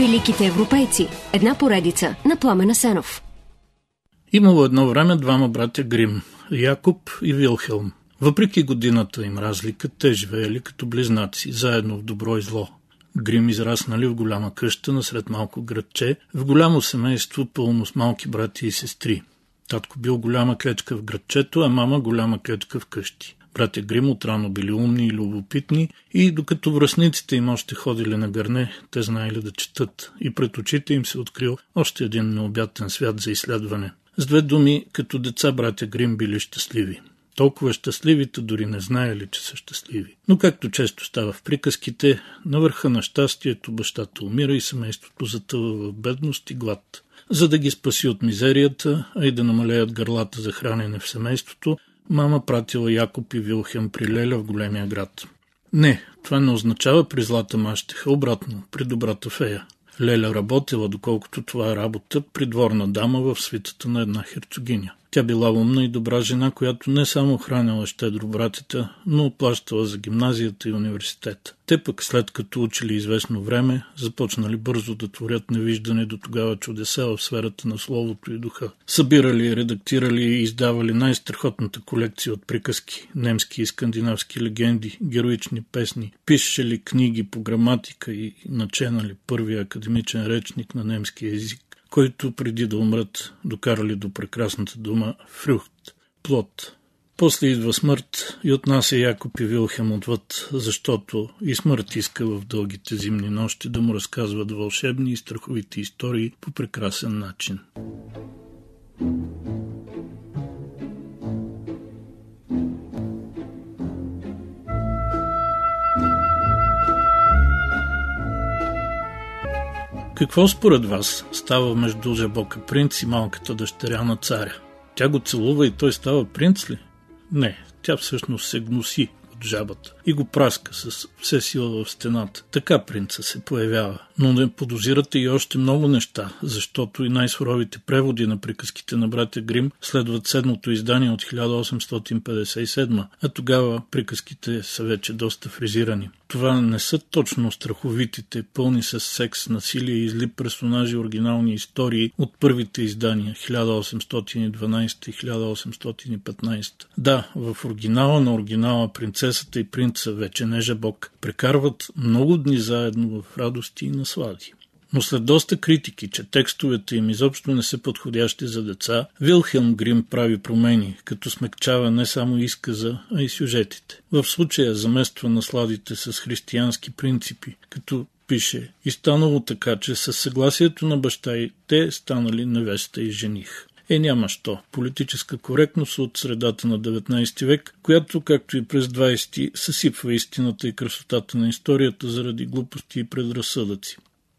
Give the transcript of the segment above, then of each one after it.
Великите европейци. Една поредица на Пламена Сенов. Имало едно време двама братя Грим – Якоб и Вилхелм. Въпреки годината им разлика, те живеели като близнаци, заедно в добро и зло. Грим израснали в голяма къща насред малко градче, в голямо семейство, пълно с малки брати и сестри. Татко бил голяма клечка в градчето, а мама голяма клечка в къщи. Братя Грим отрано били умни и любопитни и докато връзниците им още ходили на гърне, те знаели да четат и пред очите им се открил още един необятен свят за изследване. С две думи, като деца братя Грим били щастливи. Толкова щастливите дори не знаели, че са щастливи. Но както често става в приказките, на върха на щастието бащата умира и семейството затъва в бедност и глад. За да ги спаси от мизерията, а и да намалеят гърлата за хранене в семейството, мама пратила Якоб и Вилхем при Леля в големия град. Не, това не означава при злата мащеха, обратно, при добрата фея. Леля работила, доколкото това е работа, придворна дама в свитата на една херцогиня. Тя била умна и добра жена, която не само хранила щедро братята, но оплащала за гимназията и университета. Те пък след като учили известно време, започнали бързо да творят невиждане до тогава чудеса в сферата на словото и духа. Събирали, редактирали и издавали най-страхотната колекция от приказки, немски и скандинавски легенди, героични песни, пишели книги по граматика и наченали първия академичен речник на немски език който преди да умрат докарали до прекрасната дума фрюхт, плод. После идва смърт и отнася Якоб и Вилхем отвъд, защото и смърт иска в дългите зимни нощи да му разказват вълшебни и страховити истории по прекрасен начин. Какво според вас става между Жабока принц и малката дъщеря на царя? Тя го целува и той става принц ли? Не, тя всъщност се гноси жабата и го праска с все сила в стената. Така принца се появява. Но не подозирате и още много неща, защото и най-суровите преводи на приказките на братя Грим следват седмото издание от 1857, а тогава приказките са вече доста фризирани. Това не са точно страховитите, пълни с секс, насилие и зли персонажи оригинални истории от първите издания 1812 и 1815. Да, в оригинала на оригинала принцесата и принца, вече не жабок, прекарват много дни заедно в радости и наслади. Но след доста критики, че текстовете им изобщо не са подходящи за деца, Вилхелм Грим прави промени, като смекчава не само изказа, а и сюжетите. В случая замества насладите с християнски принципи, като пише и станало така, че със съгласието на баща и те станали невеста и жених. Е, няма що. Политическа коректност от средата на 19 век, която, както и през 20 съсипва истината и красотата на историята заради глупости и предразсъдъци.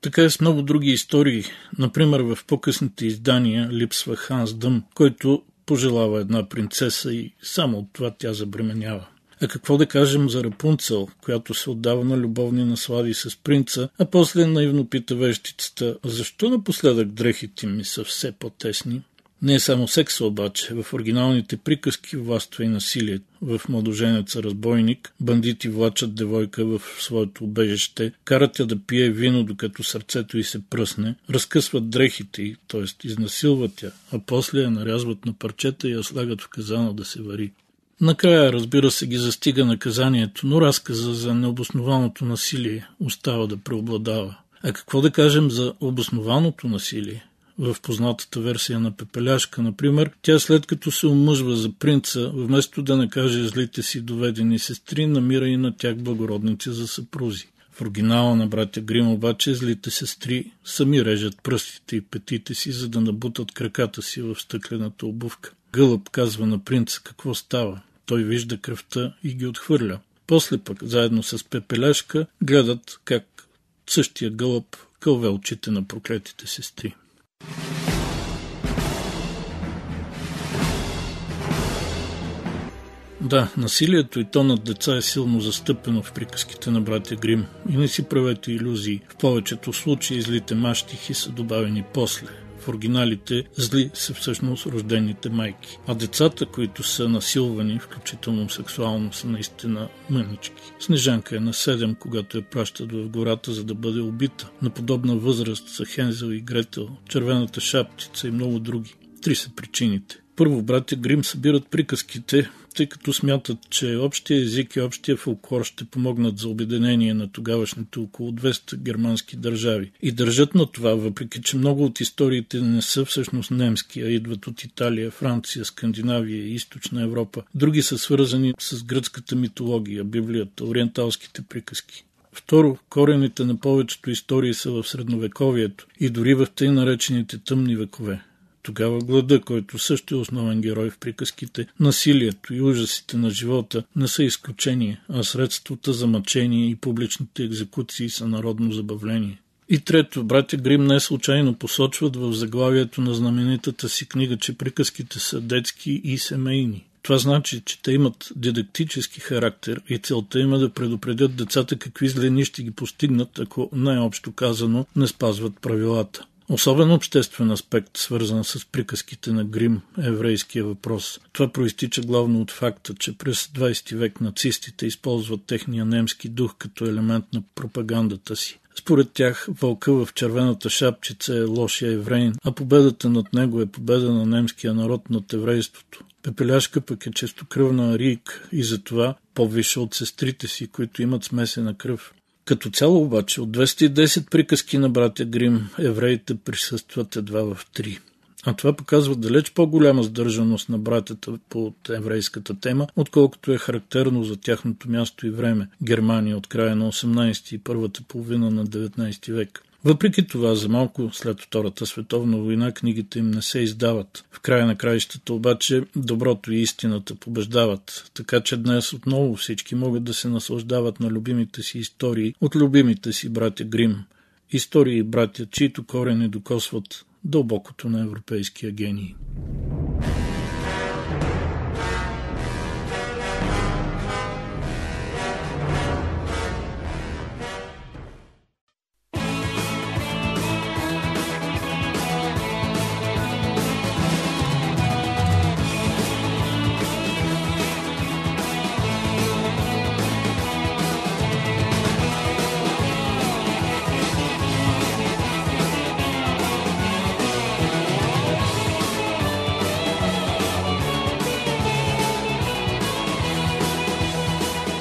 Така е с много други истории. Например, в по-късните издания липсва Ханс Дъм, който пожелава една принцеса и само от това тя забременява. А какво да кажем за Рапунцел, която се отдава на любовни наслади с принца, а после наивно пита вещицата, защо напоследък дрехите ми са все по-тесни? Не е само секса обаче. В оригиналните приказки властва и насилие. В младоженеца разбойник бандити влачат девойка в своето убежище, карат я да пие вино, докато сърцето й се пръсне, разкъсват дрехите й, т.е. изнасилват я, а после я нарязват на парчета и я слагат в казана да се вари. Накрая, разбира се, ги застига наказанието, но разказа за необоснованото насилие остава да преобладава. А какво да кажем за обоснованото насилие? В познатата версия на Пепеляшка, например, тя след като се омъжва за принца, вместо да накаже злите си доведени сестри, намира и на тях благородници за съпрузи. В оригинала на братя Грим обаче злите сестри сами режат пръстите и петите си, за да набутат краката си в стъклената обувка. Гълъб казва на принца какво става. Той вижда кръвта и ги отхвърля. После пък, заедно с Пепеляшка, гледат как същия гълъб кълве очите на проклетите сестри. Да, насилието и то над деца е силно застъпено в приказките на братя Грим и не си правете иллюзии. В повечето случаи злите мащихи са добавени после, в оригиналите зли са всъщност рождените майки. А децата, които са насилвани, включително сексуално, са наистина мънички. Снежанка е на 7, когато я пращат в гората, за да бъде убита. На подобна възраст са Хензел и Гретел, червената шапчица и много други. Три са причините. Първо, братя Грим събират приказките, тъй като смятат, че общия език и общия фолклор ще помогнат за обединение на тогавашните около 200 германски държави. И държат на това, въпреки че много от историите не са всъщност немски, а идват от Италия, Франция, Скандинавия и Източна Европа. Други са свързани с гръцката митология, Библията, ориенталските приказки. Второ, корените на повечето истории са в средновековието и дори в тъй наречените тъмни векове. Тогава глада, който също е основен герой в приказките, насилието и ужасите на живота не са изключение, а средствата за мъчение и публичните екзекуции са народно забавление. И трето, братя Грим не случайно посочват в заглавието на знаменитата си книга, че приказките са детски и семейни. Това значи, че те имат дидактически характер и целта има е да предупредят децата какви злени ще ги постигнат, ако най-общо казано не спазват правилата. Особен обществен аспект, свързан с приказките на Грим, еврейския въпрос. Това проистича главно от факта, че през 20 век нацистите използват техния немски дух като елемент на пропагандата си. Според тях вълка в червената шапчица е лошия еврейн, а победата над него е победа на немския народ над еврейството. Пепеляшка пък е честокръвна рик и затова по-виша от сестрите си, които имат смесена кръв. Като цяло обаче от 210 приказки на братя Грим, евреите присъстват едва в три. А това показва далеч по-голяма сдържаност на братята по еврейската тема, отколкото е характерно за тяхното място и време – Германия от края на 18 и първата половина на 19 век. Въпреки това, за малко след Втората световна война книгите им не се издават. В края на краищата обаче доброто и истината побеждават, така че днес отново всички могат да се наслаждават на любимите си истории от любимите си братя Грим. Истории и братя, чието корени докосват дълбокото на европейския гений.